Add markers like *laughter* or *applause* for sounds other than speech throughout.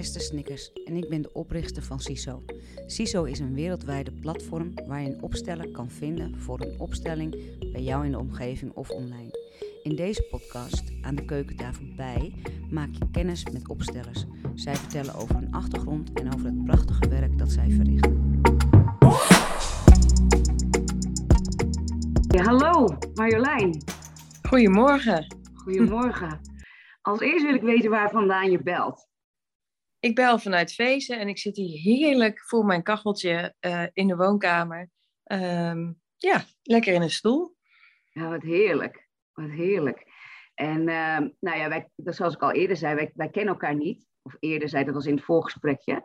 Esther Snickers en ik ben de oprichter van CISO. CISO is een wereldwijde platform waar je een opsteller kan vinden voor een opstelling bij jou in de omgeving of online. In deze podcast, aan de keukentafel bij, maak je kennis met opstellers. Zij vertellen over hun achtergrond en over het prachtige werk dat zij verrichten. Ja, hallo Marjolein. Goedemorgen. Goedemorgen. Als eerst wil ik weten waar vandaan je belt. Ik bel vanuit Vezen en ik zit hier heerlijk voor mijn kacheltje uh, in de woonkamer. Um, ja, lekker in een stoel. Ja, wat heerlijk. Wat heerlijk. En uh, nou ja, wij, zoals ik al eerder zei, wij, wij, kennen elkaar niet. Of eerder zei, dat was in het voorgesprekje.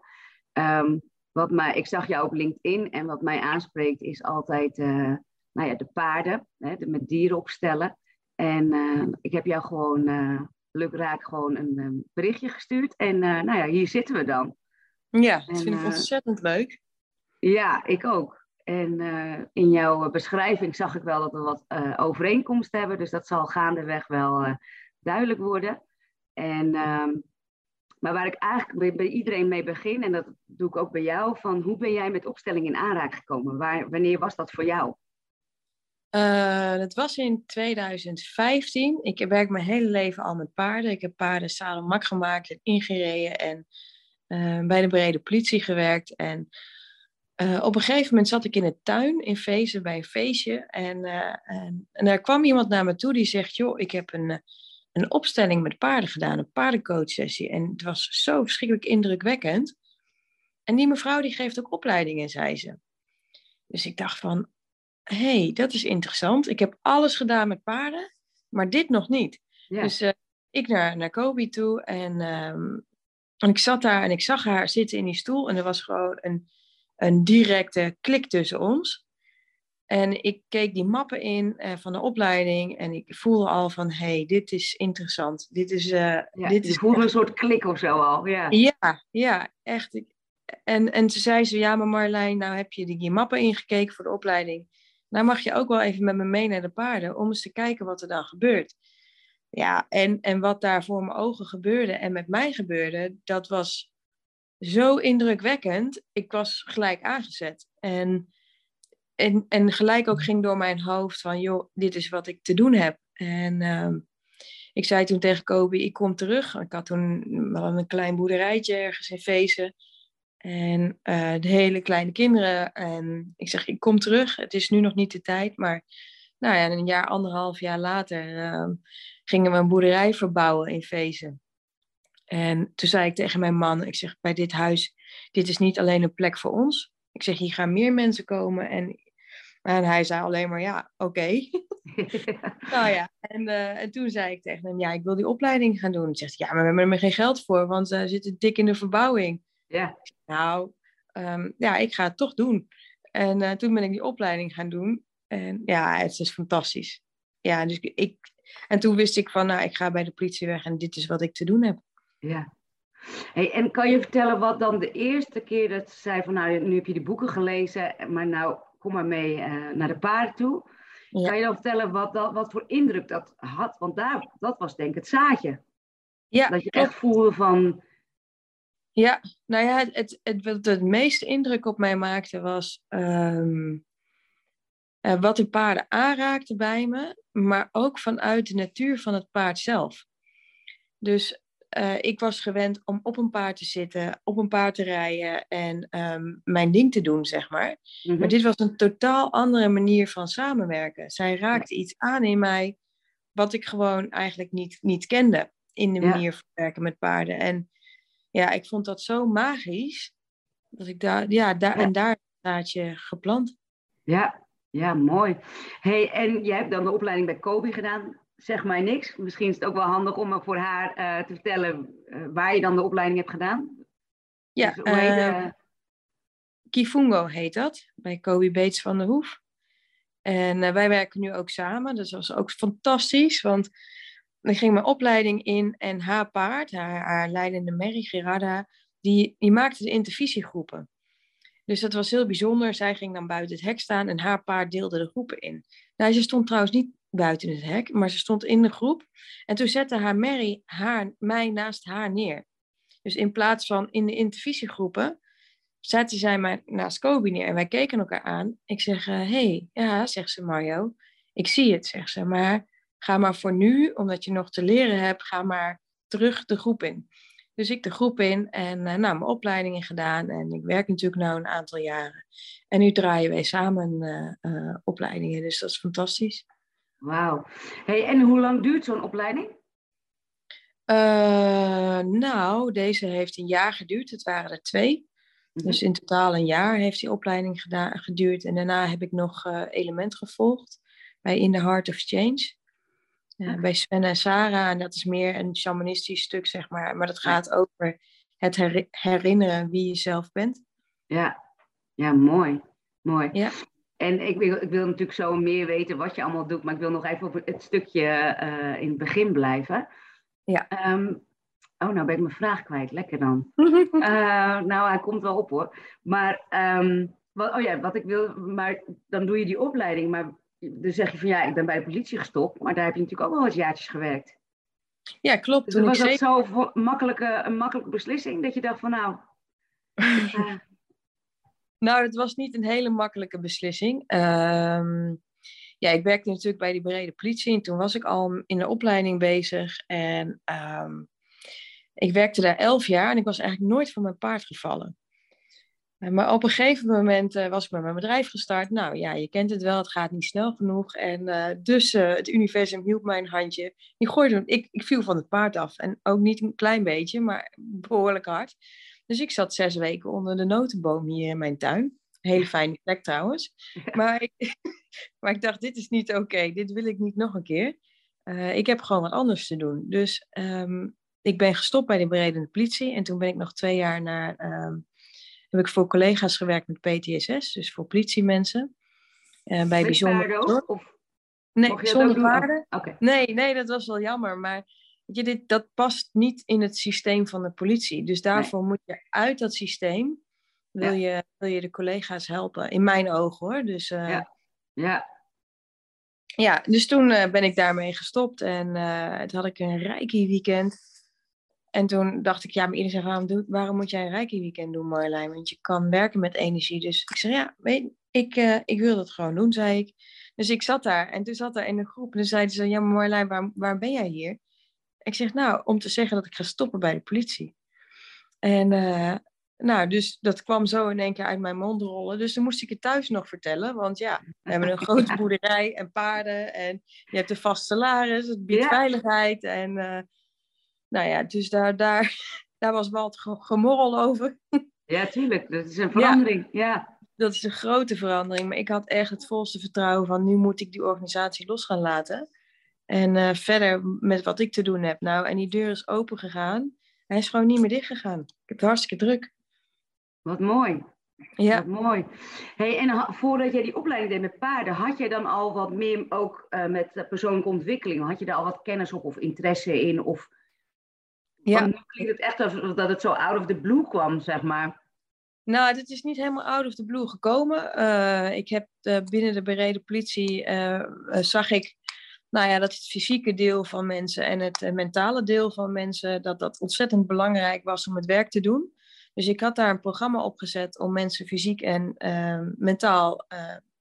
Um, wat mij, ik zag jou op LinkedIn en wat mij aanspreekt is altijd uh, nou ja, de paarden, hè, de, met dieren opstellen. En ik heb jou gewoon lukraak gewoon een um, berichtje gestuurd. En uh, nou ja, hier zitten we dan. Ja, dat en, vind ik uh, ontzettend leuk. Ja, ik ook. En uh, in jouw beschrijving zag ik wel dat we wat overeenkomst hebben. Dus dat zal gaandeweg wel duidelijk worden. En, ehm, maar waar ik eigenlijk bij, bij, iedereen mee begin, en dat doe ik ook bij jou, van hoe ben jij met opstelling in aanraking gekomen? Waar, wanneer was dat voor jou? Uh, dat was in 2015. Ik werk mijn hele leven al met paarden. Ik heb paarden salon mak gemaakt en ingereden en uh, bij de brede politie gewerkt. En uh, op een gegeven moment zat ik in de tuin in Vezen bij een feestje. En, en, en, daar kwam iemand naar me toe die zegt: Joh, ik heb een, een opstelling met paarden gedaan, een paardencoachsessie. En het was zo verschrikkelijk indrukwekkend. En die mevrouw die geeft ook opleidingen, zei ze. Dus ik dacht van, hey, dat is interessant. Ik heb alles gedaan met paarden, maar dit nog niet. Dus uh, ik naar, naar Kobe toe en, um, en ik zat daar en ik zag haar zitten in die stoel en er was gewoon een, een directe klik tussen ons. En ik keek die mappen in uh, van de opleiding en ik voelde al van, hey, dit is interessant. Dit is, uh, ja, dit is voelde een soort klik of zo al, ja. Ja, ja echt. En, en ze zei ze, ja, maar Marlijn, nou heb je die mappen ingekeken voor de opleiding nou mag je ook wel even met me mee naar de paarden om eens te kijken wat er dan gebeurt. Ja, en, en wat daar voor mijn ogen gebeurde en met mij gebeurde, dat was zo indrukwekkend. Ik was gelijk aangezet. En, en, en gelijk ook ging door mijn hoofd van, joh, dit is wat ik te doen heb. En uh, ik zei toen tegen Kobe, ik kom terug. Ik had toen wel een klein boerderijtje ergens in Vezen. En uh, de hele kleine kinderen. En ik zeg, ik kom terug. Het is nu nog niet de tijd. Maar nou ja, een jaar, anderhalf jaar later uh, gingen we een boerderij verbouwen in Vezen. En toen zei ik tegen mijn man, ik zeg, bij dit huis, dit is niet alleen een plek voor ons. Ik zeg, hier gaan meer mensen komen. En, en hij zei alleen maar, ja, oké. Okay. *laughs* nou ja, en, uh, en toen zei ik tegen hem, ja, ik wil die opleiding gaan doen. Hij zegt, ja, maar we hebben er geen geld voor, want ze zitten dik in de verbouwing. Ja. Nou, um, ja, ik ga het toch doen. En uh, toen ben ik die opleiding gaan doen. En ja, het is fantastisch. Ja, dus ik... En toen wist ik van, nou, ik ga bij de politie weg en dit is wat ik te doen heb. Ja. Hey, en kan je vertellen wat dan de eerste keer dat ze zei van, nou, nu heb je de boeken gelezen, maar nou, kom maar mee uh, naar de paarden toe. Ja. Kan je dan vertellen wat, dat, wat voor indruk dat had? Want daar, dat was denk ik het zaadje. Ja, dat je echt voelde van, ja, nou ja, het, het, wat het meeste indruk op mij maakte was um, uh, wat de paarden aanraakte bij me, maar ook vanuit de natuur van het paard zelf. Dus uh, ik was gewend om op een paard te zitten, op een paard te rijden en um, mijn ding te doen, zeg maar. Mm-hmm. Maar dit was een totaal andere manier van samenwerken. Zij raakte ja. iets aan in mij wat ik gewoon eigenlijk niet, niet kende in de manier ja. van werken met paarden. En ja, ik vond dat zo magisch. Dat ik daar, ja, daar, ja. en daar staat je geplant. Ja, ja, mooi. Hey, en jij hebt dan de opleiding bij Kobe gedaan. Zeg mij niks. Misschien is het ook wel handig om voor haar uh, te vertellen uh, waar je dan de opleiding hebt gedaan. Ja, dus, uh, Kifungo heet dat, bij Kobe Bates van der Hoef. En wij werken nu ook samen, dus dat was ook fantastisch, want ik ging mijn opleiding in en haar paard, haar, leidende Mary Gerarda, die, die maakte de intervisiegroepen. Dus dat was heel bijzonder. Zij ging dan buiten het hek staan en haar paard deelde de groepen in. Nou, ze stond trouwens niet buiten het hek, maar ze stond in de groep. En toen zette haar Mary haar, mij naast haar neer. Dus in plaats van in de intervisiegroepen, zaten zij maar naast Kobe neer en wij keken elkaar aan. Ik zeg, hé, hey, ja, zegt ze Mario, ik zie het, zegt ze, maar ga maar voor nu, omdat je nog te leren hebt, ga maar terug de groep in. Dus ik de groep in en uh, nou, mijn opleidingen gedaan. En ik werk natuurlijk nu een aantal jaren. En nu draaien wij samen uh, opleidingen. Dus dat is fantastisch. Wauw. Hey, en hoe lang duurt zo'n opleiding? nou, deze heeft een jaar geduurd. Het waren er twee. Mhm. Dus in totaal een jaar heeft die opleiding gedaan, geduurd. En daarna heb ik nog element gevolgd bij In the Heart of Change. Bij Sven en Sarah. En dat is meer een shamanistisch stuk, zeg maar. Maar dat gaat over het herinneren wie je zelf bent. Ja, ja mooi. Mooi. Ja. En ik wil, ik wil natuurlijk zo meer weten wat je allemaal doet, maar ik wil nog even op het stukje uh, in het begin blijven. Ja. Um, oh, nou ben ik mijn vraag kwijt. Lekker dan. uh, *laughs* nou, hij komt wel op hoor. Maar, um, wat, oh ja, wat ik wil, maar dan doe je die opleiding, maar dan zeg je van ja, ik ben bij de politie gestopt, maar daar heb je natuurlijk ook wel wat jaartjes gewerkt. Ja, klopt. Dus was dat zeker... zo makkelijke, een makkelijke beslissing dat je dacht van nou. uh... *laughs* nou, het was niet een hele makkelijke beslissing. Uh, ja, ik werkte natuurlijk bij die brede politie en toen was ik al in de opleiding bezig. En um, ik werkte daar elf jaar en ik was eigenlijk nooit van mijn paard gevallen. Eh, maar op een gegeven moment uh, was ik met mijn bedrijf gestart. Nou ja, je kent het wel, het gaat niet snel genoeg. En uh, dus het universum hielp mij een handje. Die gooide, ik, ik viel van het paard af. En ook niet een klein beetje, maar behoorlijk hard. Dus ik zat zes weken onder de notenboom hier in mijn tuin. hele fijne plek trouwens. Maar, ik, *laughs* maar ik dacht, dit is niet oké. Dit wil ik niet nog een keer. ik heb gewoon wat anders te doen. Dus um, ik ben gestopt bij de beredende politie. En toen ben ik nog twee jaar naar... Um, heb ik voor collega's gewerkt met PTSS, dus voor politiemensen. Uh, bij bijzonder. Of, nee, zonder paarden. Oh, nee, nee, dat was wel jammer. Maar je, dit, dat past niet in het systeem van de politie. Dus daarvoor moet je uit dat systeem. Wil, je, wil je de collega's helpen? In mijn ogen hoor. Dus, uh, ja. ja. Ja, dus toen uh, ben ik daarmee gestopt. En toen had ik een rijke weekend. En toen dacht ik, ja, maar iedereen zegt, waarom, doe, waarom moet jij een Reiki weekend doen, Marjolein? Want je kan werken met energie. Dus ik zeg, ja, weet ik, uh, ik wil dat gewoon doen, zei ik. Dus ik zat daar en toen zat daar in de groep. En toen zeiden ze, ja, maar Marjolein, waar, waar ben jij hier? Ik zeg, nou, om te zeggen dat ik ga stoppen bij de politie. En uh, nou, dus dat kwam zo in één keer uit mijn mond rollen. Dus dan moest ik het thuis nog vertellen. Want ja, we hebben een *laughs* grote boerderij en paarden. En je hebt een vast salaris. Het biedt veiligheid. En uh, nou ja, dus daar, daar, *laughs* daar was wat gemorrel over. *laughs* Ja, tuurlijk. Dat is een verandering. Ja. Dat is een grote verandering. Maar ik had echt het volste vertrouwen van nu moet ik die organisatie los gaan laten. En uh, verder met wat ik te doen heb. Nou, en die deur is open gegaan. Hij is gewoon niet meer dicht gegaan. Ik heb het hartstikke druk. Wat mooi. Ja. Wat mooi. Hey, en voordat jij die opleiding deed met paarden, had jij dan al wat meer ook uh, met persoonlijke ontwikkeling? Had je daar al wat kennis op of interesse in? Of ja. nu klinkt het echt alsof dat het zo out of the blue kwam, zeg maar. Nou, dit is niet helemaal out of the blue gekomen. Uh, ik heb uh, binnen de bereden politie, uh, zag ik nou ja, dat het fysieke deel van mensen en het mentale deel van mensen, dat dat ontzettend belangrijk was om het werk te doen. Dus ik had daar een programma opgezet om mensen fysiek en mentaal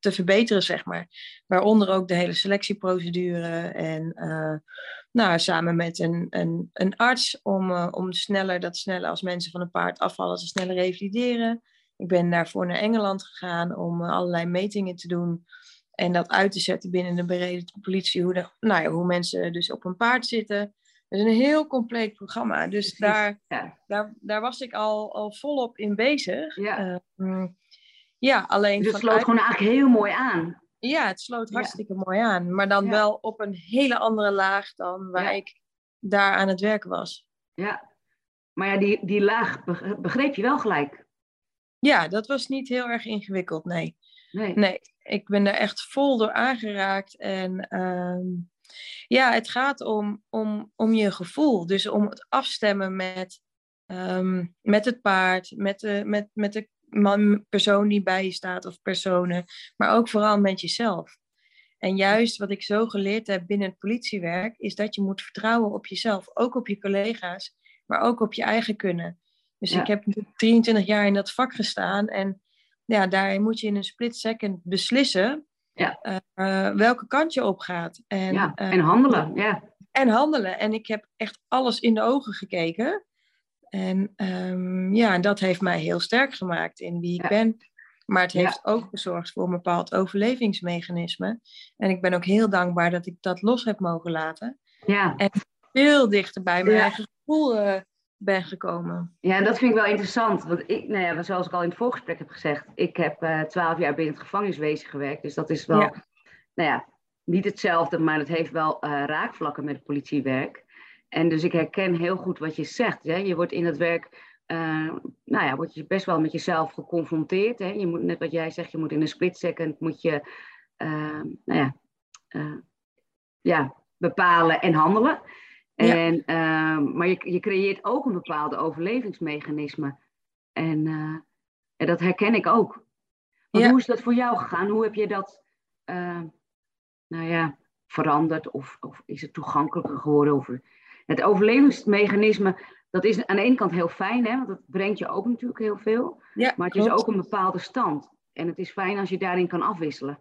te verbeteren, zeg maar. Waaronder ook de hele selectieprocedure en nou, samen met een, een, een arts om, uh, om sneller, dat sneller als mensen van een paard afvallen, ze sneller revalideren. Ik ben daarvoor naar Engeland gegaan om uh, allerlei metingen te doen en dat uit te zetten binnen de bereden politie, hoe, de, nou ja, hoe mensen dus op een paard zitten. Dat is een heel compleet programma. Dus daar, ja. daar, daar was ik al, al volop in bezig. Ja, uh, ja alleen. Dus het sloot gewoon eigenlijk heel mooi aan. Ja, het sloot hartstikke mooi aan. Maar dan wel op een hele andere laag dan waar ik daar aan het werken was. Ja, maar ja, die, die laag begreep je wel gelijk. Ja, dat was niet heel erg ingewikkeld, nee. Nee, nee ik ben er echt vol door aangeraakt. En ehm, ja, het gaat om, om, om je gevoel. Dus om het afstemmen met, ehm, met het paard, met de, met, met de man, persoon die bij je staat of personen, maar ook vooral met jezelf. En juist wat ik zo geleerd heb binnen het politiewerk, is dat je moet vertrouwen op jezelf, ook op je collega's maar ook op je eigen kunnen. Dus ik heb 23 jaar in dat vak gestaan en ja, daarin moet je in een split second beslissen ja. Uh, welke kant je op gaat. En, ja, en handelen, ja. En handelen. En ik heb echt alles in de ogen gekeken. En um, ja, dat heeft mij heel sterk gemaakt in wie ik ben. Maar het heeft ook gezorgd voor een bepaald overlevingsmechanisme. En ik ben ook heel dankbaar dat ik dat los heb mogen laten. Ja. En veel dichter bij mijn eigen gevoel uh, ben gekomen. Ja, dat vind ik wel interessant. Want ik, nou ja, zoals ik al in het voorgesprek heb gezegd, ik heb eh, twaalf jaar binnen het gevangeniswezen gewerkt. Dus dat is wel, nou ja, niet hetzelfde, maar het heeft wel uh, raakvlakken met het politiewerk. En dus ik herken heel goed wat je zegt. Hè? Je wordt in het werk, uh, nou ja, word je best wel met jezelf geconfronteerd. Hè? Je moet, net wat jij zegt, je moet in een split second, moet je, nou ja, ja, bepalen en handelen. En, ja. maar je, je creëert ook een bepaalde overlevingsmechanisme. En, en dat herken ik ook. Want hoe is dat voor jou gegaan? Hoe heb je dat nou ja, veranderd? Of, of is het toegankelijker geworden? Of, het overlevingsmechanisme, dat is aan de ene kant heel fijn, hè, want dat brengt je ook natuurlijk heel veel. Ja, maar het is ook een bepaalde stand. En het is fijn als je daarin kan afwisselen.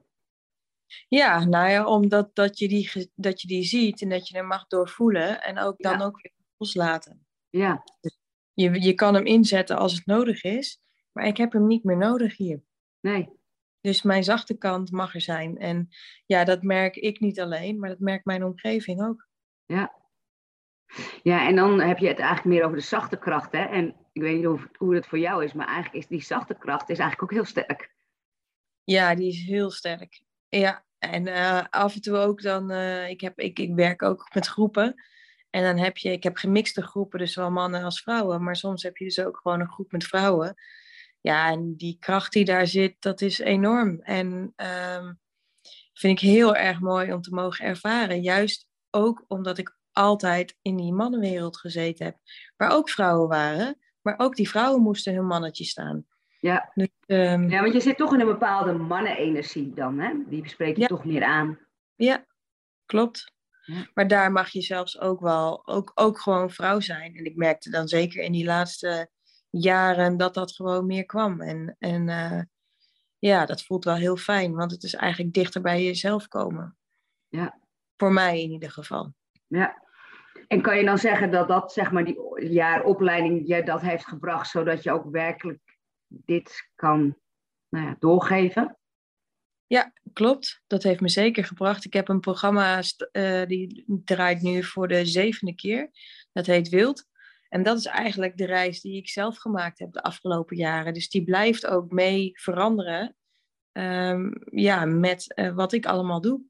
Ja, nou ja, omdat dat je, die, dat je die ziet en dat je hem mag doorvoelen en ook dan ook weer loslaten. Ja. Dus je, je kan hem inzetten als het nodig is, maar ik heb hem niet meer nodig hier. Nee. Dus mijn zachte kant mag er zijn. En ja, dat merk ik niet alleen, maar dat merkt mijn omgeving ook. Ja. Ja, en dan heb je het eigenlijk meer over de zachte kracht. Hè? En ik weet niet hoe, hoe het voor jou is, maar eigenlijk is die zachte kracht is eigenlijk ook heel sterk. Ja, die is heel sterk. Ja, en uh, af en toe ook dan, uh, ik, heb, ik, ik werk ook met groepen. En dan heb je, ik heb gemixte groepen, dus zowel mannen als vrouwen. Maar soms heb je dus ook gewoon een groep met vrouwen. Ja, en die kracht die daar zit, dat is enorm. En um, vind ik heel erg mooi om te mogen ervaren. Juist ook omdat ik altijd in die mannenwereld gezeten heb. Waar ook vrouwen waren. Maar ook die vrouwen moesten hun mannetje staan. Ja. Dus, ehm, ja, want je zit toch in een bepaalde mannenenergie dan, hè? Die spreekt je toch meer aan. Ja, klopt. Ja. Maar daar mag je zelfs ook wel, ook, ook gewoon vrouw zijn. En ik merkte dan zeker in die laatste jaren dat dat gewoon meer kwam. En, en uh, ja, dat voelt wel heel fijn, want het is eigenlijk dichter bij jezelf komen. Ja. Voor mij in ieder geval. Ja. En kan je dan zeggen dat dat, zeg maar, die jaaropleiding je dat heeft gebracht, zodat je ook werkelijk dit kan nou ja, doorgeven. Ja, klopt. Dat heeft me zeker gebracht. Ik heb een programma uh, die draait nu voor de zevende keer. Dat heet Wild. En dat is eigenlijk de reis die ik zelf gemaakt heb de afgelopen jaren. Dus die blijft ook mee veranderen um, ja, met uh, wat ik allemaal doe.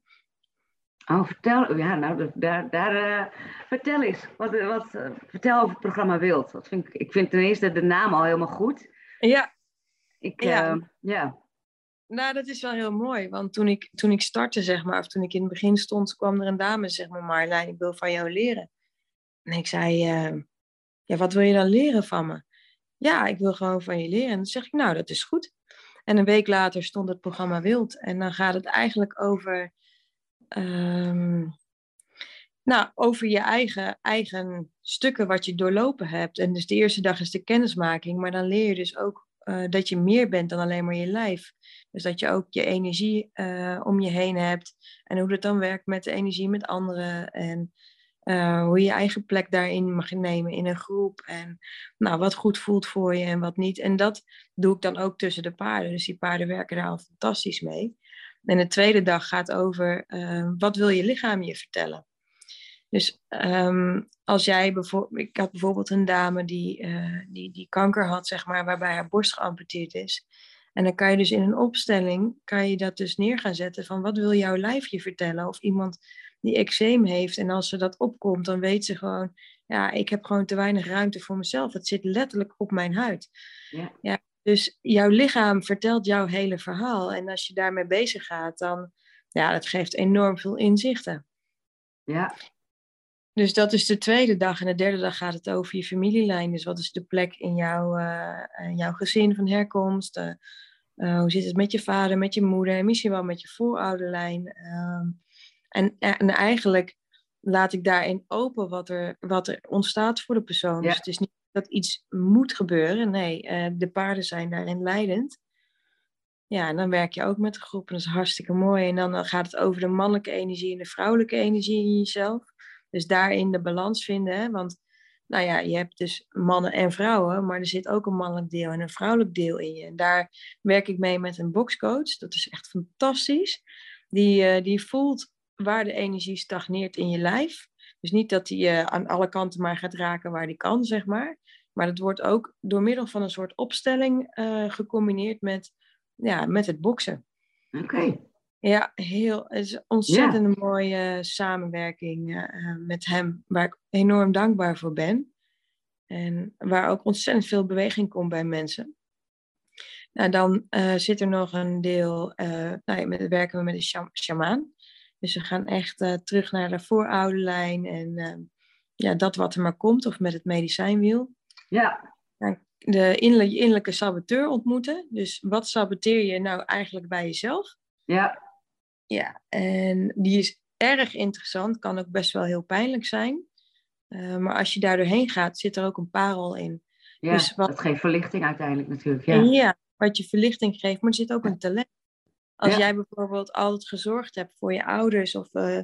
Oh, vertel, ja, nou, daar, daar uh, vertel eens. Wat, wat, vertel over het programma Wild. Dat vind ik, ik vind ten eerste de naam al helemaal goed. Ja. Ik, ja. Uh, ja. Nou, dat is wel heel mooi. Want toen ik, toen ik startte, zeg maar, of toen ik in het begin stond, kwam er een dame, zeg maar, Marlijn, ik wil van jou leren. En ik zei, uh, ja, wat wil je dan leren van me? Ja, ik wil gewoon van je leren. En dan zeg ik, nou, dat is goed. En een week later stond het programma Wild. En dan gaat het eigenlijk over, um, nou, over je eigen, eigen stukken wat je doorlopen hebt. En dus de eerste dag is de kennismaking, maar dan leer je dus ook uh, dat je meer bent dan alleen maar je lijf. Dus dat je ook je energie uh, om je heen hebt en hoe dat dan werkt met de energie met anderen en uh, hoe je je eigen plek daarin mag nemen in een groep en nou, wat goed voelt voor je en wat niet. En dat doe ik dan ook tussen de paarden. Dus die paarden werken daar al fantastisch mee. En de tweede dag gaat over wat wil je lichaam je vertellen. Dus um, als jij bijvoorbeeld, ik had bijvoorbeeld een dame die, uh, die, die kanker had, zeg maar, waarbij haar borst geamputeerd is. En dan kan je dus in een opstelling, kan je dat dus neer gaan zetten van wat wil jouw lijf je vertellen? Of iemand die eczeem heeft en als ze dat opkomt, dan weet ze gewoon, ja, ik heb gewoon te weinig ruimte voor mezelf. Het zit letterlijk op mijn huid. Ja. ja dus jouw lichaam vertelt jouw hele verhaal. En als je daarmee bezig gaat, dan, ja, dat geeft enorm veel inzichten. Ja. Dus dat is de tweede dag. En de derde dag gaat het over je familielijn. Dus wat is de plek in jouw, uh, jouw gezin van herkomst? Uh, uh, hoe zit het met je vader, met je moeder en misschien wel met je voorouderlijn? Ehm, en, en eigenlijk laat ik daarin open wat er, wat er ontstaat voor de persoon. Dus het is niet dat iets moet gebeuren. Nee, uh, de paarden zijn daarin leidend. Ja, en dan werk je ook met de groep en dat is hartstikke mooi. En dan gaat het over de mannelijke energie en de vrouwelijke energie in jezelf. Dus daarin de balans vinden. Hè? Want nou ja, je hebt dus mannen en vrouwen, maar er zit ook een mannelijk deel en een vrouwelijk deel in je. En daar werk ik mee met een boxcoach. Dat is echt fantastisch. Die, uh, die voelt waar de energie stagneert in je lijf. Dus niet dat die je aan alle kanten maar gaat raken waar die kan, zeg maar. Maar dat wordt ook door middel van een soort opstelling uh, gecombineerd met, ja, met het boksen. Oké. Ja, heel, het is ontzettend een mooie samenwerking uh, met hem, waar ik enorm dankbaar voor ben. En waar ook ontzettend veel beweging komt bij mensen. Nou, dan uh, zit er nog een deel, nou, met, werken we met een shamaan. Dus we gaan echt terug naar de voorouderlijn en ehm, ja, dat wat er maar komt, of met het medicijnwiel. Ja. De innerlijke, innerlijke saboteur ontmoeten. Dus wat saboteer je nou eigenlijk bij jezelf? Ja. Ja, en die is erg interessant, kan ook best wel heel pijnlijk zijn. Uh, maar als je daar doorheen gaat, zit er ook een parel in. Ja, dus wat... dat geeft verlichting uiteindelijk natuurlijk. Ja. ja, wat je verlichting geeft, maar er zit ook een talent. Als jij bijvoorbeeld altijd gezorgd hebt voor je ouders of uh,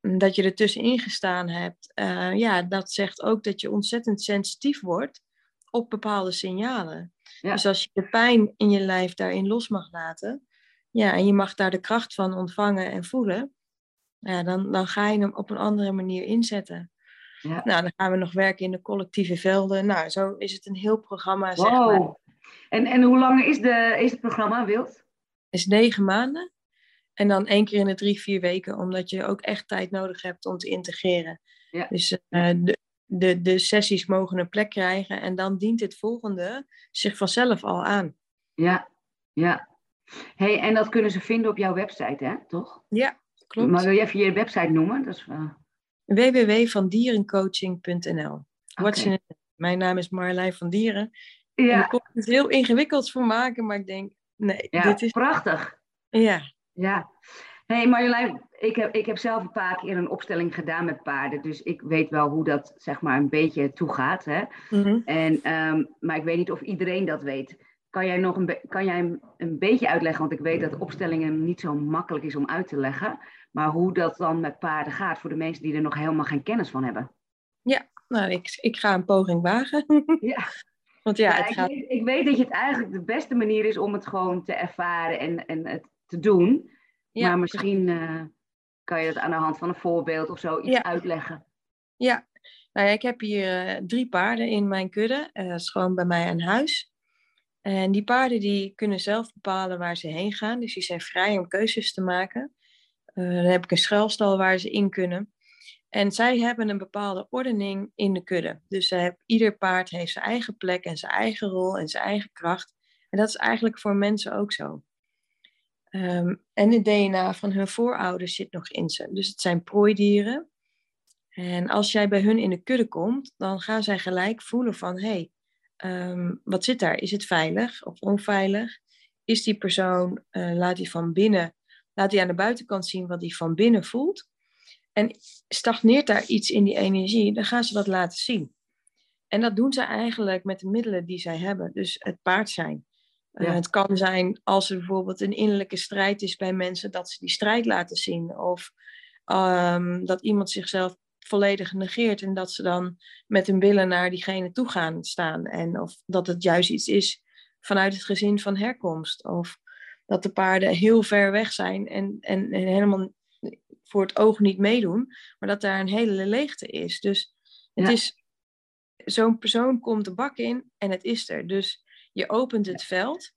dat je er tussenin gestaan hebt, uh, ja, dat zegt ook dat je ontzettend sensitief wordt op bepaalde signalen. Ja. Dus als je de pijn in je lijf daarin los mag laten, ja, en je mag daar de kracht van ontvangen en voelen, ja, dan, dan ga je hem op een andere manier inzetten. Ja. Nou, dan gaan we nog werken in de collectieve velden. Nou, zo is het een heel programma, zeg maar. En, en hoe lang is, de, is het programma, Wild? is negen maanden. En dan één keer in de drie, vier weken, omdat je ook echt tijd nodig hebt om te integreren. Ja. Dus uh, de, de, de sessies mogen een plek krijgen en dan dient het volgende zich vanzelf al aan. Ja, ja. Hey, en dat kunnen ze vinden op jouw website, hè? Toch? Ja, klopt. Maar wil je even je website noemen? Dat is, uh... www.vandierencoaching.nl okay. Mijn naam is Marlijn van Dieren. Ja. Ik kon het heel ingewikkeld voor maken, maar ik denk, Nee, ja, dit is... prachtig. Ja. Ja. Hey Marjolein, ik heb, ik heb zelf een paar keer een opstelling gedaan met paarden. Dus ik weet wel hoe dat zeg maar een beetje toegaat. Hè? Mm en, um, maar ik weet niet of iedereen dat weet. Kan jij, nog een, kan jij een beetje uitleggen, want ik weet dat opstellingen niet zo makkelijk is om uit te leggen. Maar hoe dat dan met paarden gaat voor de mensen die er nog helemaal geen kennis van hebben. Ja, nou, ik, ik ga een poging wagen. *laughs* Ja. Want ja, het ik, weet, ik, weet, dat je het eigenlijk de beste manier is om het gewoon te ervaren en, en het te doen. Ja. Maar misschien uh, kan je het aan de hand van een voorbeeld of zo iets ja. uitleggen. Ja, nou ja, ik heb hier uh, drie paarden in mijn kudde. Uh, dat is gewoon bij mij aan huis. En die paarden die kunnen zelf bepalen waar ze heen gaan. Dus die zijn vrij om keuzes te maken. dan heb ik een schuilstal waar ze in kunnen. En zij hebben een bepaalde ordening in de kudde. Dus hebben, ieder paard heeft zijn eigen plek en zijn eigen rol en zijn eigen kracht. En dat is eigenlijk voor mensen ook zo. Um, en het DNA van hun voorouders zit nog in ze. Dus het zijn prooidieren. En als jij bij hun in de kudde komt, dan gaan zij gelijk voelen van... hé, hey, um, wat zit daar? Is het veilig of onveilig? Is die persoon, uh, laat hij van binnen, laat hij aan de buitenkant zien wat hij van binnen voelt? En stagneert daar iets in die energie, dan gaan ze dat laten zien. En dat doen ze eigenlijk met de middelen die zij hebben. Dus het paard zijn. Eh, het kan zijn als er bijvoorbeeld een innerlijke strijd is bij mensen, dat ze die strijd laten zien. Of um, dat iemand zichzelf volledig negeert en dat ze dan met hun billen naar diegene toe gaan staan. En of dat het juist iets is vanuit het gezin van herkomst. Of dat de paarden heel ver weg zijn en, en, en helemaal voor het oog niet meedoen, maar dat daar een hele leegte is. Dus het is, zo'n persoon komt de bak in en het is er. Dus je opent het veld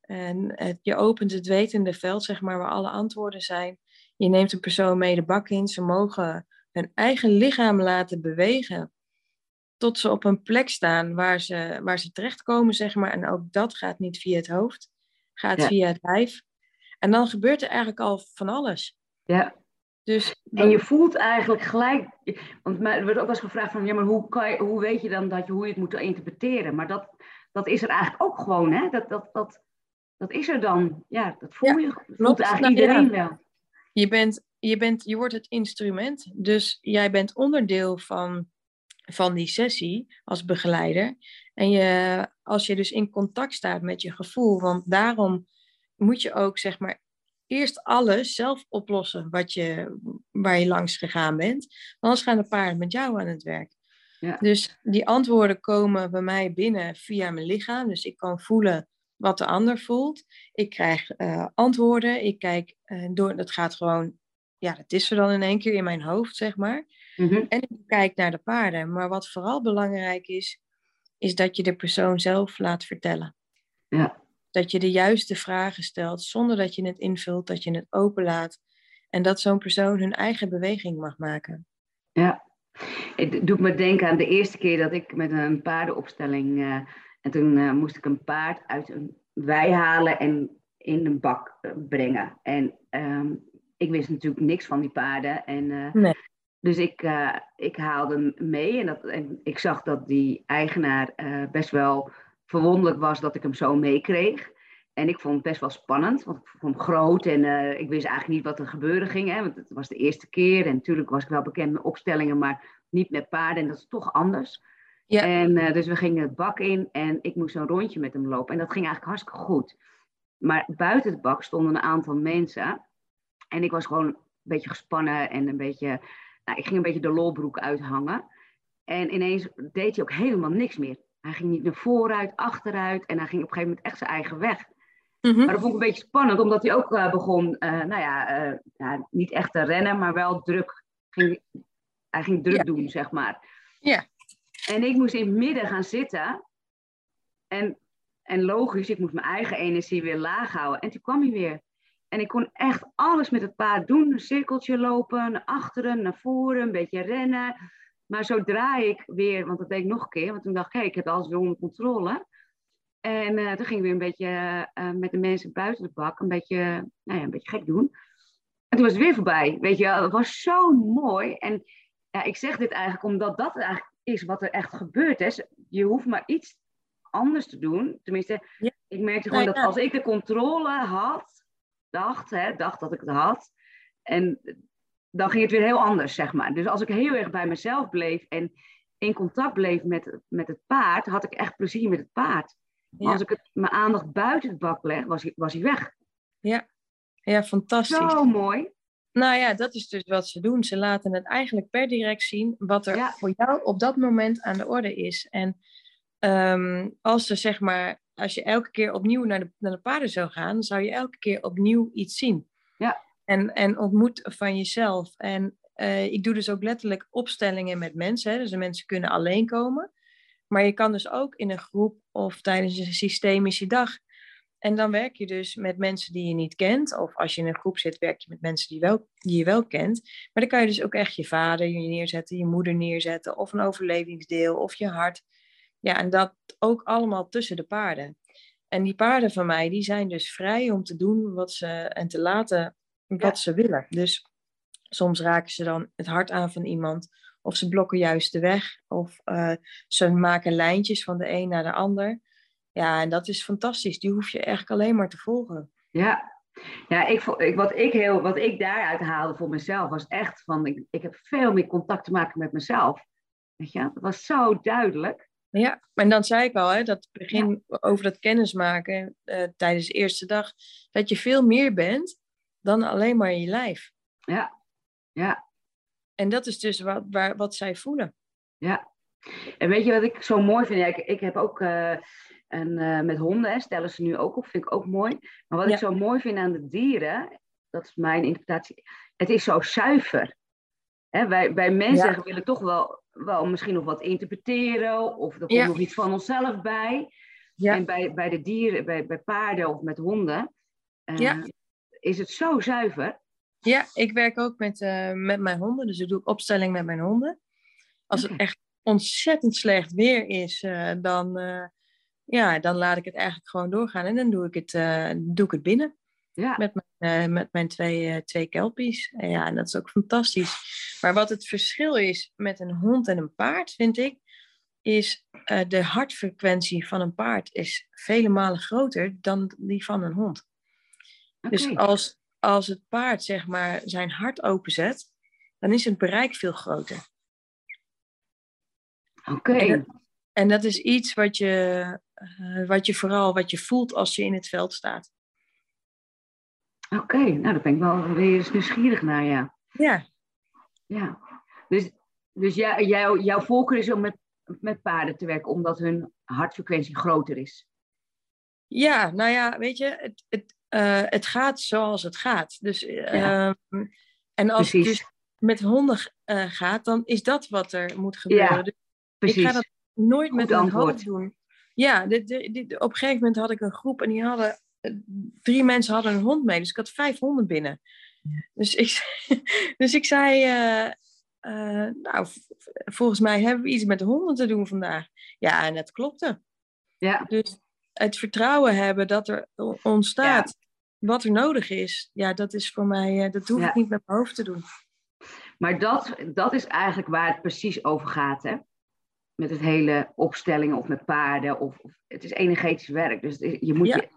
en het, je opent het wetende veld, zeg maar, waar alle antwoorden zijn. Je neemt een persoon mee de bak in. Ze mogen hun eigen lichaam laten bewegen tot ze op een plek staan waar ze, waar ze terechtkomen, zeg maar. En ook dat gaat niet via het hoofd, gaat via het lijf. En dan gebeurt er eigenlijk al van alles. Ja. Dus, en je voelt eigenlijk gelijk, want er wordt ook wel eens gevraagd van, ja, maar hoe, kan je, hoe weet je dan dat je, hoe je het moet interpreteren? Maar dat, dat is er eigenlijk ook gewoon, hè? Dat, dat, dat, dat is er dan. Ja, dat voel je, voelt eigenlijk nou, iedereen wel. Je bent je, bent, je wordt het instrument. Dus jij bent onderdeel van, van die sessie als begeleider. En je, als je dus in contact staat met je gevoel, want daarom moet je ook zeg maar eerst alles zelf oplossen wat je, waar je langs gegaan bent. Anders gaan de paarden met jou aan het werk. Ja. Dus die antwoorden komen bij mij binnen via mijn lichaam. Dus ik kan voelen wat de ander voelt. Ik krijg uh, antwoorden. Ik kijk uh, door, dat gaat gewoon, ja, dat is er dan in één keer in mijn hoofd, zeg maar. Mm -hmm. En ik kijk naar de paarden. Maar wat vooral belangrijk is, is dat je de persoon zelf laat vertellen. Ja. Dat je de juiste vragen stelt zonder dat je het invult, dat je het openlaat. En dat zo'n persoon hun eigen beweging mag maken. Ja, het doet me denken aan de eerste keer dat ik met een paardenopstelling. Uh, en toen uh, moest ik een paard uit een wei halen en in een bak uh, brengen. En um, ik wist natuurlijk niks van die paarden. En, nee. Dus ik, ik haalde hem mee en, dat, en ik zag dat die eigenaar best wel verwonderlijk was dat ik hem zo meekreeg. En ik vond het best wel spannend, want ik vond hem groot en uh, ik wist eigenlijk niet wat er gebeuren ging. Hè, want het was de eerste keer en natuurlijk was ik wel bekend met opstellingen, maar niet met paarden en dat is toch anders. Ja. En uh, dus we gingen het bak in en ik moest een rondje met hem lopen en dat ging eigenlijk hartstikke goed. Maar buiten het bak stonden een aantal mensen en ik was gewoon een beetje gespannen en een beetje, nou, ik ging een beetje de lolbroek uithangen. En ineens deed hij ook helemaal niks meer. Hij ging niet naar vooruit, achteruit en hij ging op een gegeven moment echt zijn eigen weg. Mhm. Maar dat vond ik een beetje spannend, omdat hij ook uh, begon, uh, nou ja, uh, ja, niet echt te rennen, maar wel druk. Ging, hij ging druk Ja. doen, zeg maar. Ja. En ik moest in het midden gaan zitten. En, en logisch, ik moest mijn eigen energie weer laag houden. En toen kwam hij weer. En ik kon echt alles met het paard doen. Een cirkeltje lopen, naar achteren, naar voren, een beetje rennen. Maar zodra ik weer, want dat deed ik nog een keer, want toen dacht ik, ik heb alles weer onder controle. En uh, toen ging ik weer een beetje uh, met de mensen buiten de bak een beetje, nou ja, een beetje gek doen. En toen was het weer voorbij. Weet je, het was zo mooi. En ja, ik zeg dit eigenlijk omdat dat eigenlijk is wat er echt gebeurd is. Je hoeft maar iets anders te doen. Tenminste, Ja. ik merkte gewoon Ja, dat als ik de controle had, dacht, hè, dacht dat ik het had. En dan ging het weer heel anders, zeg maar. Dus als ik heel erg bij mezelf bleef en in contact bleef met, met het paard, had ik echt plezier met het paard. Ja. als ik het, mijn aandacht buiten het bak leg, was hij, was hij weg. Ja, fantastisch. Zo mooi. Nou ja, dat is dus wat ze doen. Ze laten het eigenlijk per direct zien wat er Ja. voor jou op dat moment aan de orde is. En ehm, als er zeg maar, als je elke keer opnieuw naar de, naar de paarden zou gaan, zou je elke keer opnieuw iets zien. Ja. En, en ontmoet van jezelf. En eh, ik doe dus ook letterlijk opstellingen met mensen. Hè? Dus de mensen kunnen alleen komen. Maar je kan dus ook in een groep of tijdens een systemische dag. En dan werk je dus met mensen die je niet kent. Of als je in een groep zit, werk je met mensen die, wel, die je wel kent. Maar dan kan je dus ook echt je vader je neerzetten, je moeder neerzetten. Of een overlevingsdeel, of je hart. Ja, en dat ook allemaal tussen de paarden. En die paarden van mij, die zijn dus vrij om te doen wat ze, en te laten wat Ja. ze willen. Dus soms raken ze dan het hart aan van iemand. Of ze blokken juist de weg. Of eh, ze maken lijntjes van de een naar de ander. Ja, en dat is fantastisch. Die hoef je eigenlijk alleen maar te volgen. Ja, ja ik, wat, ik heel, wat ik daaruit haalde voor mezelf was echt van, ik, ik heb veel meer contact te maken met mezelf. Weet je, dat was zo duidelijk. Ja, en dan zei ik al, hè, dat begin over dat kennismaken eh, tijdens de eerste dag, dat je veel meer bent dan alleen maar je lijf. Ja, ja, En dat is dus wat, waar, wat zij voelen. ja. En weet je wat ik zo mooi vind? Ja, ik, ik heb ook eh, een, eh, met honden, hè, stellen ze nu ook op, vind ik ook mooi. Maar wat Ja. ik zo mooi vind aan de dieren, dat is mijn interpretatie, het is zo zuiver. Hè, wij, wij mensen Ja. willen toch wel, wel misschien nog wat interpreteren, of er komt Ja. nog iets van onszelf bij. Ja. En bij, bij de dieren, bij, bij paarden of met honden, eh, is het zo zuiver. Ja, ik werk ook met, eh, met mijn honden, dus ik doe ik opstelling met mijn honden. Als het echt ontzettend slecht weer is, eh, dan, eh, ja, dan laat ik het eigenlijk gewoon doorgaan en dan doe ik het, doe ik het binnen. Ja, met mijn, met mijn twee, twee kelpies. En ja, en dat is ook fantastisch. Maar wat het verschil is met een hond en een paard, vind ik, is de hartfrequentie van een paard is vele malen groter dan die van een hond. Dus als, als het paard zeg maar zijn hart openzet, dan is het bereik veel groter. Oké. En, en dat is iets wat je, eh, wat je vooral wat je voelt als je in het veld staat. Oké, nou daar ben ik wel weer eens nieuwsgierig naar, ja. Ja, Ja. Dus, dus jij, jij, jouw voorkeur is om met, met paarden te werken, omdat hun hartfrequentie groter is. ja nou ja, weet je, het, het, eh, het gaat zoals het gaat. Dus, Ja. ehm, en als het Precies. dus met honden eh, gaat, dan is dat wat er moet gebeuren. Ja, Dus Precies. Ik ga dat nooit met Goed antwoord. hoofd doen. Ja, dit, dit, dit- op een gegeven moment had ik een groep en die hadden, eh, drie mensen hadden een hond mee. Dus ik had vijf honden binnen. Dus ik, *laughs* dus ik zei, nou, volgens mij hebben we iets met de honden te doen vandaag. Ja, en het klopte. Ja, Dus het vertrouwen hebben dat er ontstaat wat er nodig is, ja, dat is voor mij, eh, dat hoef Ja. ik niet met mijn hoofd te doen. maar dat, dat is eigenlijk waar het precies over gaat, hè? Met het hele opstellingen of met paarden. Of, of het is energetisch werk. Dus is- je moet Ja. je,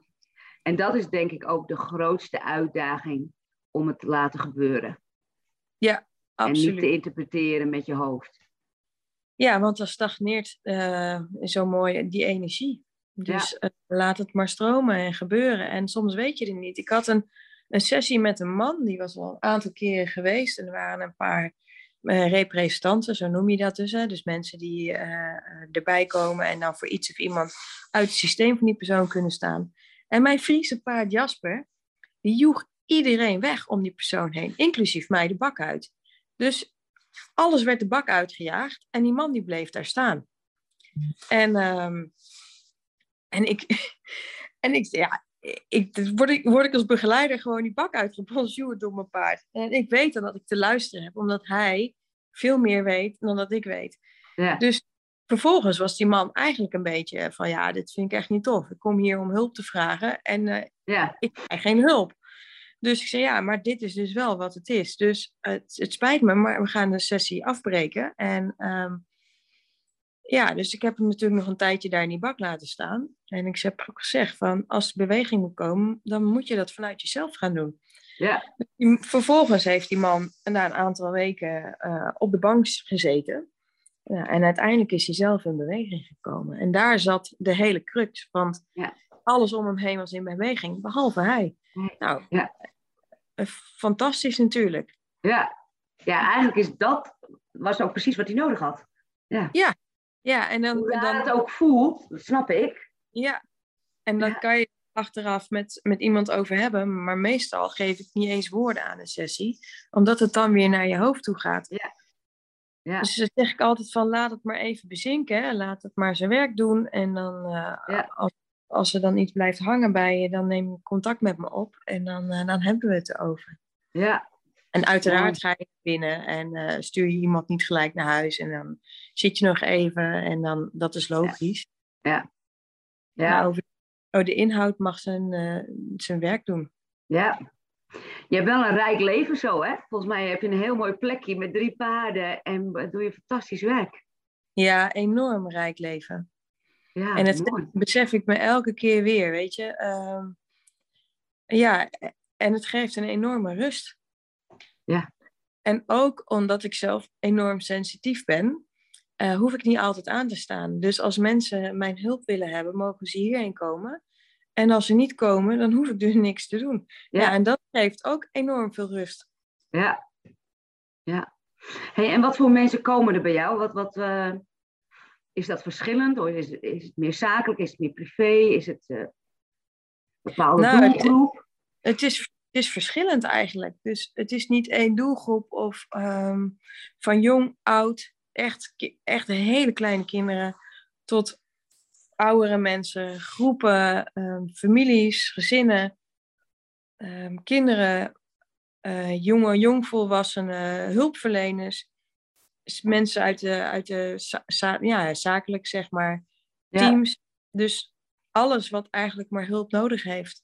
en dat is denk ik ook de grootste uitdaging om het te laten gebeuren. En Absoluut. niet te interpreteren met je hoofd. Ja, want dan stagneert eh, zo mooi die energie. Dus eh, laat het maar stromen en gebeuren. En soms weet je het niet. Ik had een, een sessie met een man, die was al een aantal keren geweest. En er waren een paar eh, representanten, zo noem je dat dus. Hè? Dus mensen die eh, erbij komen en dan voor iets of iemand uit het systeem van die persoon kunnen staan. En mijn Friese paard Jasper, die joeg iedereen weg om die persoon heen, inclusief mij de bak uit. Dus alles werd de bak uitgejaagd en die man die bleef daar staan. En, ehm, en ik, *laughs* en ik, ja, ik, word, ik, word ik als begeleider gewoon die bak uitgebonjourd door mijn paard. En ik weet dan dat ik te luisteren heb, omdat hij veel meer weet dan dat ik weet. Ja, Dus vervolgens was die man eigenlijk een beetje van, ja, dit vind ik echt niet tof. Ik kom hier om hulp te vragen en eh, ja, ik krijg geen hulp. Dus ik zei, ja, maar dit is dus wel wat het is. Dus het, het spijt me, maar we gaan de sessie afbreken. En ehm, ja, dus ik heb hem natuurlijk nog een tijdje daar in die bak laten staan. En ik heb ook gezegd van, als er beweging moet komen, dan moet je dat vanuit jezelf gaan doen. ja, Vervolgens heeft die man na een aantal weken eh, op de bank gezeten. Ja, en uiteindelijk is hij zelf in beweging gekomen. En daar zat de hele crux. Want Ja. alles om hem heen was in beweging, behalve hij. Nou, Ja. eh, fantastisch natuurlijk. ja. Ja, eigenlijk is dat, was ook precies wat hij nodig had. Ja, en dan, Hoe en dan, het ook voelt, snap ik. ja. en dan Ja. kan je achteraf met, met iemand over hebben. Maar meestal geef ik niet eens woorden aan een sessie. Omdat het dan weer naar je hoofd toe gaat. Ja, Dus dan zeg ik altijd van laat het maar even bezinken. Hè. Laat het maar zijn werk doen. En dan eh, Ja. als, als er dan iets blijft hangen bij je, dan neem je contact met me op. En dan, eh, dan hebben we het erover. ja, En uiteraard ga je binnen en eh, stuur je iemand niet gelijk naar huis. En dan zit je nog even en dan, dat is logisch. ja, ja, over oh, de inhoud mag zijn, eh, zijn werk doen. ja. Je hebt wel een rijk leven zo, hè? Volgens mij heb je een heel mooi plekje met drie paarden en doe je fantastisch werk. Ja, enorm rijk leven. Ja, en het mooi. besef ik me elke keer weer, weet je. Ehm, ja, en het geeft een enorme rust. Ja. En ook omdat ik zelf enorm sensitief ben, eh, hoef ik niet altijd aan te staan. Dus als mensen mijn hulp willen hebben, mogen ze hierheen komen. En als ze niet komen, dan hoef ik dus *laughs* niks te doen. Ja, Ja. en dat geeft ook enorm veel rust. Ja, ja. Hey, en wat voor mensen komen er bij jou? Wat, wat, eh, is dat verschillend? Of is, is het meer zakelijk? Is het meer privé? Is het eh, een bepaalde Nou, doelgroep? Het het is verschillend eigenlijk. Dus het is niet één doelgroep of ehm, van jong, oud, echt, echt hele kleine kinderen tot oudere mensen, groepen, ehm, families, gezinnen, ehm, kinderen, eh, jonge, jongvolwassenen, hulpverleners, mensen uit de, uit de za- za- ja, zakelijk zeg maar, Ja, teams. Dus alles wat eigenlijk maar hulp nodig heeft.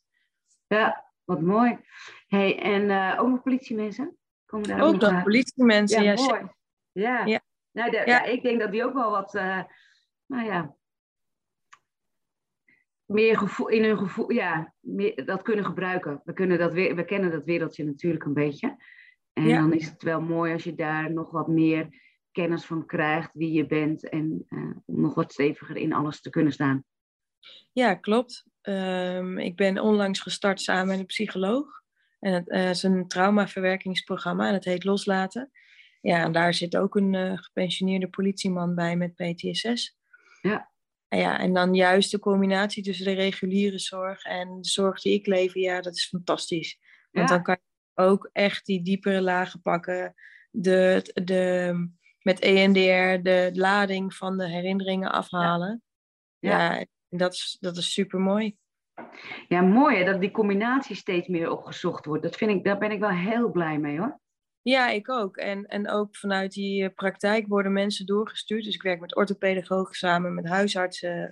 ja, wat mooi. Hey, en eh, ook nog politiemensen? Komen daar Ook nog aan? politiemensen, ja, Ja, mooi. Ja. Ja. Nou, de- Ja. ja, ik denk dat die ook wel wat, eh, nou ja, meer gevoel, in hun gevoel, ja, meer, dat kunnen gebruiken. We, kunnen dat, we kennen dat wereldje natuurlijk een beetje. En dan is het wel mooi als je daar nog wat meer kennis van krijgt, wie je bent en uh, om nog wat steviger in alles te kunnen staan. Ja, klopt. Um, ik ben onlangs gestart samen met een psycholoog. En het uh, is een traumaverwerkingsprogramma en het heet Loslaten. Ja, en daar zit ook een uh, gepensioneerde politieman bij met PTSS. Ja. En ja, en dan juist de combinatie tussen de reguliere zorg en de zorg die ik lever, ja, dat is fantastisch. Want dan kan je ook echt die diepere lagen pakken. De, de, met EMDR de lading van de herinneringen afhalen. Ja, ja dat, is, dat is super mooi. Ja, mooi hè, dat die combinatie steeds meer opgezocht wordt. Dat vind ik, daar ben ik wel heel blij mee hoor. Ja, ik ook. En, en ook vanuit die eh, praktijk worden mensen doorgestuurd. Dus ik werk met orthopedagogen samen, met huisartsen,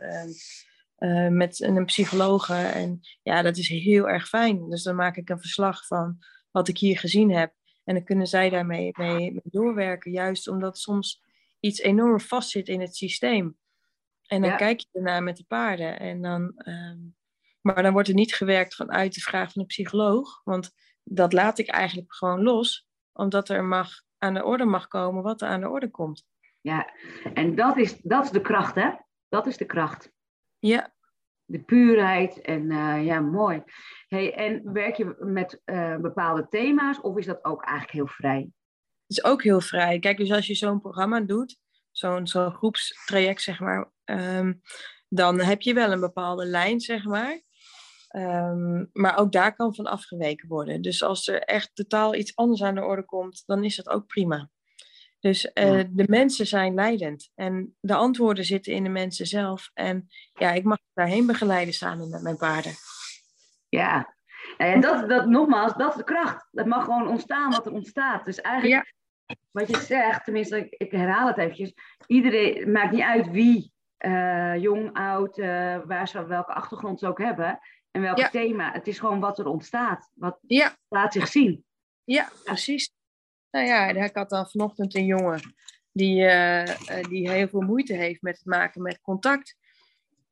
uh, met een psycholoog. En ja, dat is heel erg fijn. Dus dan maak ik een verslag van wat ik hier gezien heb. En dan kunnen zij daarmee mee, doorwerken. Juist omdat soms iets enorm vastzit in het systeem. En dan kijk je ernaar met de paarden. En dan, ehm, maar dan wordt er niet gewerkt vanuit de vraag van de psycholoog. Want dat laat ik eigenlijk gewoon los omdat er mag, aan de orde mag komen wat er aan de orde komt. Ja, en dat is, dat is de kracht, hè? Dat is de kracht. Ja. De puurheid en uh, ja, mooi. Hey, en werk je met uh, bepaalde thema's of is dat ook eigenlijk heel vrij? Het is ook heel vrij. Kijk, dus als je zo'n programma doet, zo'n zo'n groepstraject, zeg maar, um, dan heb je wel een bepaalde lijn, zeg maar. Ehm, maar ook daar kan van afgeweken worden. Dus als er echt totaal iets anders aan de orde komt, dan is dat ook prima. Dus uh, de mensen zijn leidend en de antwoorden zitten in de mensen zelf. En ja, ik mag daarheen begeleiden samen met mijn paarden. Ja, en dat, dat nogmaals, dat is de kracht. Dat mag gewoon ontstaan wat er ontstaat. Dus eigenlijk, wat je zegt, tenminste, ik, ik, herhaal het eventjes. Iedereen, maakt niet uit wie, uh, jong, oud, uh, waar ze welke achtergrond ze ook hebben. En welk thema. Het is gewoon wat er ontstaat. Wat ja. laat zich zien. Ja, precies. Nou ja, ik had dan vanochtend een jongen die, uh, die heel veel moeite heeft met het maken met contact.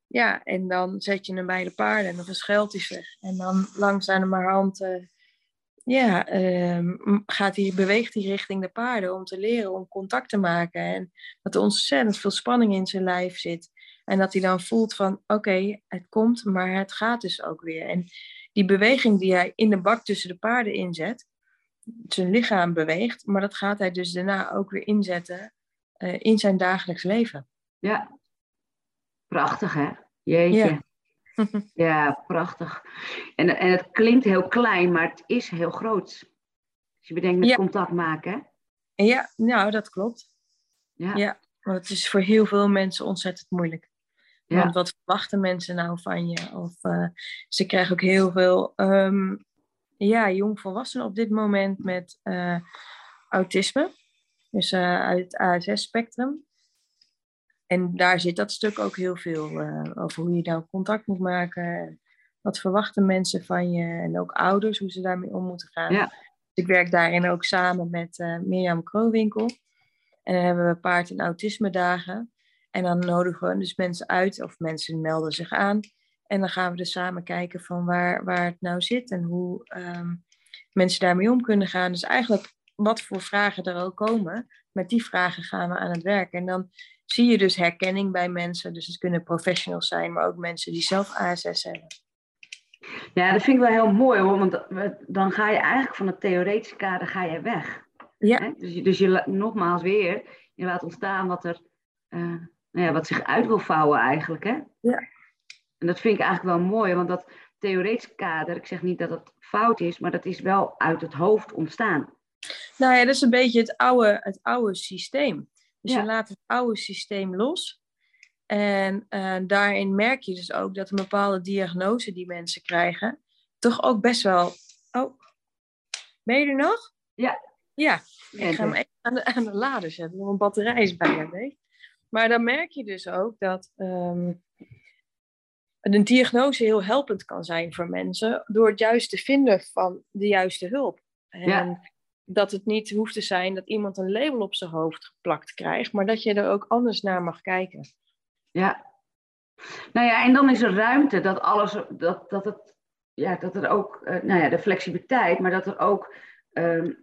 Ja, en dan zet je hem bij de paarden en dan verschuilt hij zich. En dan langzaam maar hand uh, ja, uh, gaat hij, beweegt hij richting de paarden om te leren om contact te maken. En dat er ontzettend veel spanning in zijn lijf zit. En dat hij dan voelt van oké, het komt, maar het gaat dus ook weer. En die beweging die hij in de bak tussen de paarden inzet, zijn lichaam beweegt, maar dat gaat hij dus daarna ook weer inzetten uh, in zijn dagelijks leven. Ja, prachtig hè? Jeetje. Ja, *laughs* ja prachtig. En, en het klinkt heel klein, maar het is heel groot. Als je bedenkt met contact maken. Ja, nou dat klopt. Ja. ja, want het is voor heel veel mensen ontzettend moeilijk. Want wat verwachten mensen nou van je? Of uh, ze krijgen ook heel veel um, ja, jongvolwassenen op dit moment met uh, autisme. Dus uh, uit het ASS-spectrum. En daar zit dat stuk ook heel veel over hoe je nou contact moet maken. Wat verwachten mensen van je? En ook ouders, hoe ze daarmee om moeten gaan. Ja. Dus ik werk daarin ook samen met Mirjam Kroonwinkel. En dan hebben we paard- en autisme dagen. En dan nodigen we dus mensen uit of mensen melden zich aan. En dan gaan we dus samen kijken van waar, waar het nou zit en hoe ehm, mensen daarmee om kunnen gaan. Dus eigenlijk wat voor vragen er ook komen, met die vragen gaan we aan het werk. En dan zie je dus herkenning bij mensen. Dus het kunnen professionals zijn, maar ook mensen die zelf ASS hebben. Ja, dat vind ik wel heel mooi hoor, want dan ga je eigenlijk van het theoretische kader ga je weg. Ja. Dus, je, dus je nogmaals weer, je laat ontstaan wat er uh, nou ja, wat zich uit wil vouwen eigenlijk. Hè? Ja. En dat vind ik eigenlijk wel mooi, want dat theoretisch kader, ik zeg niet dat het fout is, maar dat is wel uit het hoofd ontstaan. Nou ja, dat is een beetje het oude, het oude systeem. Dus je laat het oude systeem los. En uh, daarin merk je dus ook dat een bepaalde diagnose die mensen krijgen, toch ook best wel. Oh, ben je er nog? Ja. Ja, ik ga hem even aan de, aan de lader zetten, want mijn batterij is bijna leeg. Maar dan merk je dus ook dat um, een diagnose heel helpend kan zijn voor mensen door het juist te vinden van de juiste hulp. En dat het niet hoeft te zijn dat iemand een label op zijn hoofd geplakt krijgt, maar dat je er ook anders naar mag kijken. Ja, Nou ja, en dan is er ruimte dat alles, dat, dat het, ja, dat er ook, uh, nou ja, de flexibiliteit, maar dat er ook, uh,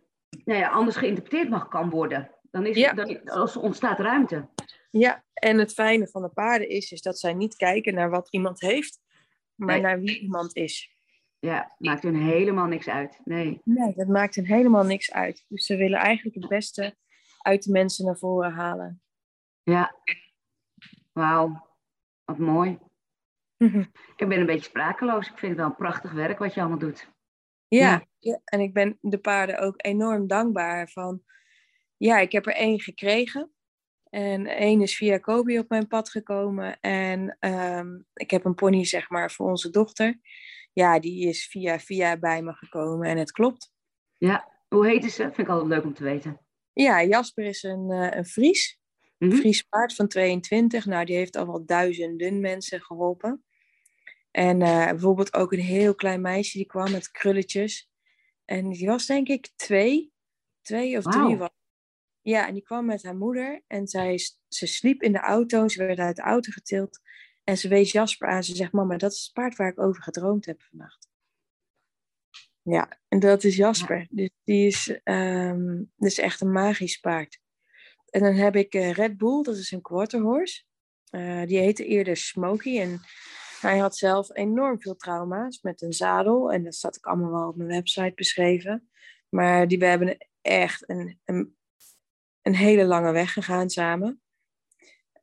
nou ja, anders geïnterpreteerd mag kan worden. Dan, is, ja. dan ontstaat ruimte. Ja, en het fijne van de paarden is, is dat zij niet kijken naar wat iemand heeft, maar naar wie iemand is. Ja, maakt hun helemaal niks uit. Nee. nee, dat maakt hun helemaal niks uit. Dus ze willen eigenlijk het beste uit de mensen naar voren halen. Ja, wauw, wat mooi. ik ben een beetje sprakeloos. Ik vind het wel een prachtig werk wat je allemaal doet. Ja, ja. en ik ben de paarden ook enorm dankbaar van. Ja, ik heb er één gekregen. En één is via Kobe op mijn pad gekomen. En ehm, ik heb een pony, zeg maar, voor onze dochter. Ja, die is via via bij me gekomen en het klopt. Ja, hoe heet ze? Vind ik altijd leuk om te weten. Ja, Jasper is een, uh, een Fries. Een mhm. Fries paard van 22. Nou, die heeft al wel duizenden mensen geholpen. En uh, bijvoorbeeld ook een heel klein meisje die kwam met krulletjes. En die was denk ik twee, twee of drie was. Ja, en die kwam met haar moeder en zij, ze sliep in de auto. Ze werd uit de auto getild. En ze wees Jasper aan. Ze zegt, mama, dat is het paard waar ik over gedroomd heb vannacht. Ja, en dat is Jasper. Dus die is, um, is echt een magisch paard. En dan heb ik uh, Red Bull, dat is een quarter horse. Uh, die heette eerder Smokey. En hij had zelf enorm veel trauma's met een zadel. En dat staat ook allemaal wel op mijn website beschreven. Maar die, we hebben echt een, een, een hele lange weg gegaan samen.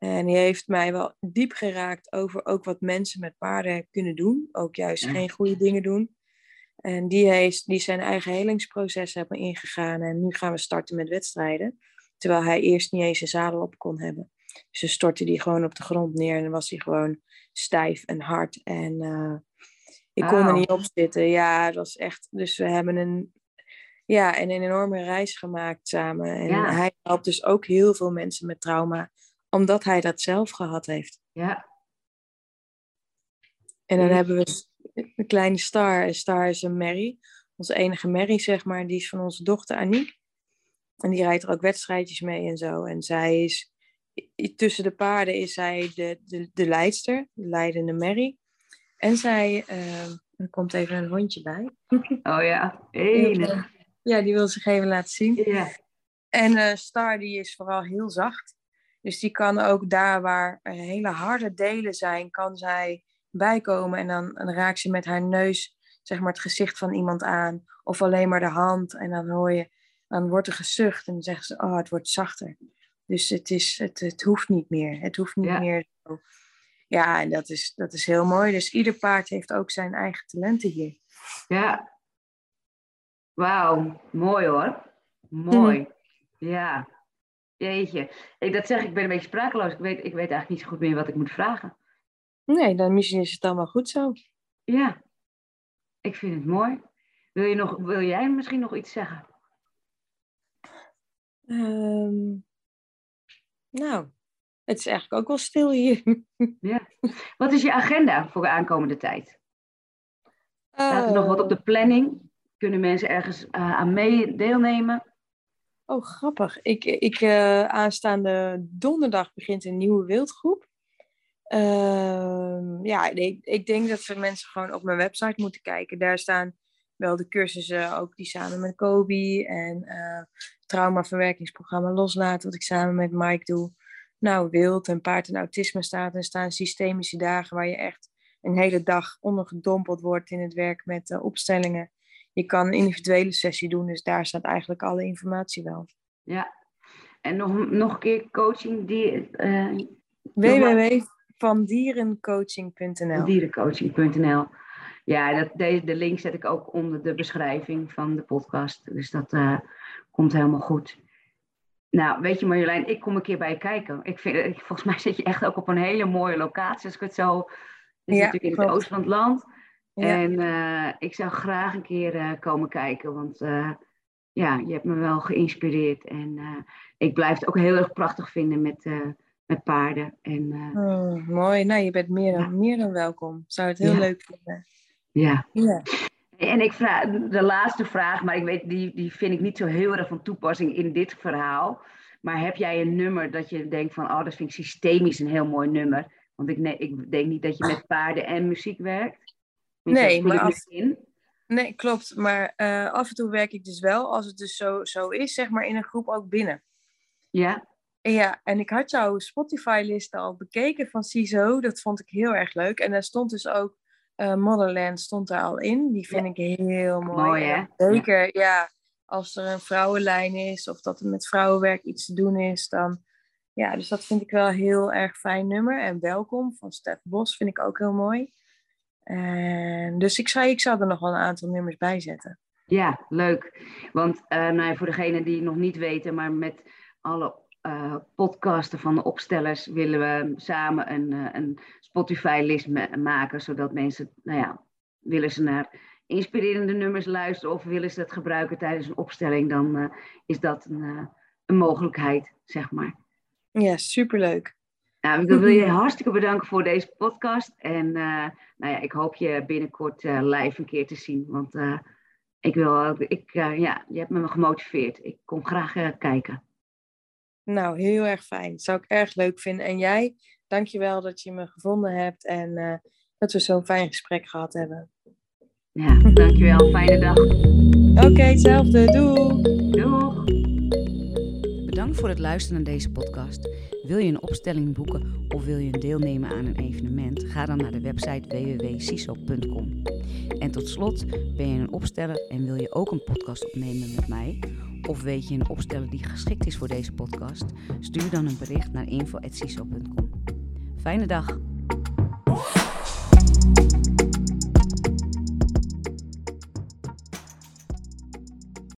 En die heeft mij wel diep geraakt over ook wat mensen met paarden kunnen doen. Ook juist geen goede dingen doen. En die, heeft, die zijn eigen helingsproces hebben ingegaan. En nu gaan we starten met wedstrijden. Terwijl hij eerst niet eens een zadel op kon hebben. Dus ze stortte die gewoon op de grond neer. En dan was hij gewoon stijf en hard. En uh, ik kon er niet op zitten. Ja, dat was echt... Dus we hebben een, ja, een enorme reis gemaakt samen. En hij helpt dus ook heel veel mensen met trauma omdat hij dat zelf gehad heeft. Ja. En dan hebben we een kleine Star. Star is een Mary. Onze enige Mary, zeg maar. Die is van onze dochter Aniek. En die rijdt er ook wedstrijdjes mee en zo. En zij is... Tussen de paarden is zij de, de, de leidster. De leidende Mary. En zij... Uh, er komt even een hondje bij. Oh ja, enig. Ja, die wil zich even laten zien. Ja. En uh, Star die is vooral heel zacht. Dus die kan ook daar waar hele harde delen zijn, kan zij bijkomen. En dan, dan raakt ze met haar neus zeg maar, het gezicht van iemand aan. Of alleen maar de hand. En dan hoor je, dan wordt er gezucht. En dan zeggen ze, oh, het wordt zachter. Dus het, is, het, het hoeft niet meer. Het hoeft niet meer zo. Ja, en dat is, dat is heel mooi. Dus ieder paard heeft ook zijn eigen talenten hier. Ja. Wauw, mooi hoor. Mooi. Mhm. Ja. Jeetje. Ik, dat zeg ik, ben een beetje sprakeloos. Ik weet, ik weet eigenlijk niet zo goed meer wat ik moet vragen. Nee, dan misschien is het allemaal goed zo. Ja, ik vind het mooi. Wil, je nog, wil jij misschien nog iets zeggen? Um, nou, het is eigenlijk ook wel stil hier. *laughs* Ja. Wat is je agenda voor de aankomende tijd? Staat er nog wat op de planning? Kunnen mensen ergens uh, aan mee deelnemen? Oh, grappig. Ik, ik, uh, aanstaande donderdag begint een nieuwe wildgroep. Uh, ja, ik, ik denk dat we mensen gewoon op mijn website moeten kijken. Daar staan wel de cursussen, ook die samen met Kobe en uh, traumaverwerkingsprogramma loslaten, wat ik samen met Mike doe. Nou, wild en paard en autisme staat. Er staan systemische dagen waar je echt een hele dag ondergedompeld wordt in het werk met uh, opstellingen je kan een individuele sessie doen, dus daar staat eigenlijk alle informatie wel. Ja, en nog, nog een keer coaching die. Uh, www.vandierencoaching.nl Dierencoaching.nl Ja, dat, deze, de link zet ik ook onder de beschrijving van de podcast. Dus dat uh, komt helemaal goed. Nou, weet je Marjolein, ik kom een keer bij je kijken. Ik vind, volgens mij zit je echt ook op een hele mooie locatie. Als ik het zo... Is ja, natuurlijk in het oosten van het land. En uh, ik zou graag een keer uh, komen kijken, want uh, ja, je hebt me wel geïnspireerd. En ik blijf het ook heel erg prachtig vinden met, met paarden. En, oh, mooi, nou je bent meer dan, ja. meer dan welkom. Zou het heel ja. leuk vinden. Ja. ja. En ik vraag, de laatste vraag, maar ik weet, die, die vind ik niet zo heel erg van toepassing in dit verhaal. Maar heb jij een nummer dat je denkt van, oh, dat vind ik systemisch een heel mooi nummer. Want ik, nee, ik denk niet dat je met paarden en muziek werkt. Nee, maar in. Nee, klopt. Maar uh, af en toe werk ik dus wel, als het dus zo, zo is, zeg maar in een groep ook binnen. Ja. Ja, en ik had jouw Spotify-list al bekeken van CISO. Dat vond ik heel erg leuk. En daar stond dus ook uh, Motherland stond daar al in. Die vind ik heel mooi. Mooi, hè? Zeker, ja. Als er een vrouwenlijn is of dat er met vrouwenwerk iets te doen is, dan... Ja, dus dat vind ik wel een heel erg fijn nummer. En Welkom van Stef Bos vind ik ook heel mooi. En dus ik zou, ik zou er nog wel een aantal nummers bij zetten. Ja, leuk. Want uh, nou, voor degenen die het nog niet weten, maar met alle uh, podcasten van de opstellers willen we samen een, uh, een Spotify-list maken, zodat mensen, nou ja, willen ze naar inspirerende nummers luisteren of willen ze het gebruiken tijdens een opstelling, dan is dat een, een, mogelijkheid, zeg maar. Ja, superleuk. Nou, ik wil je hartstikke bedanken voor deze podcast. En nou ja, ik hoop je binnenkort live een keer te zien. Want ik wil, ik, ja, je hebt me gemotiveerd. Ik kom graag kijken. Nou, heel erg fijn. Dat zou ik erg leuk vinden. En jij, dankjewel dat je me gevonden hebt en dat we zo'n fijn gesprek gehad hebben. Ja, dankjewel. Fijne dag. Oké, okay, hetzelfde. Doei. Voor het luisteren naar deze podcast. Wil je een opstelling boeken of wil je deelnemen aan een evenement? Ga dan naar de website www.ciso.com. En tot slot, ben je een opsteller en wil je ook een podcast opnemen met mij? Of weet je een opsteller die geschikt is voor deze podcast? Stuur dan een bericht naar info.ciso.com. Fijne dag!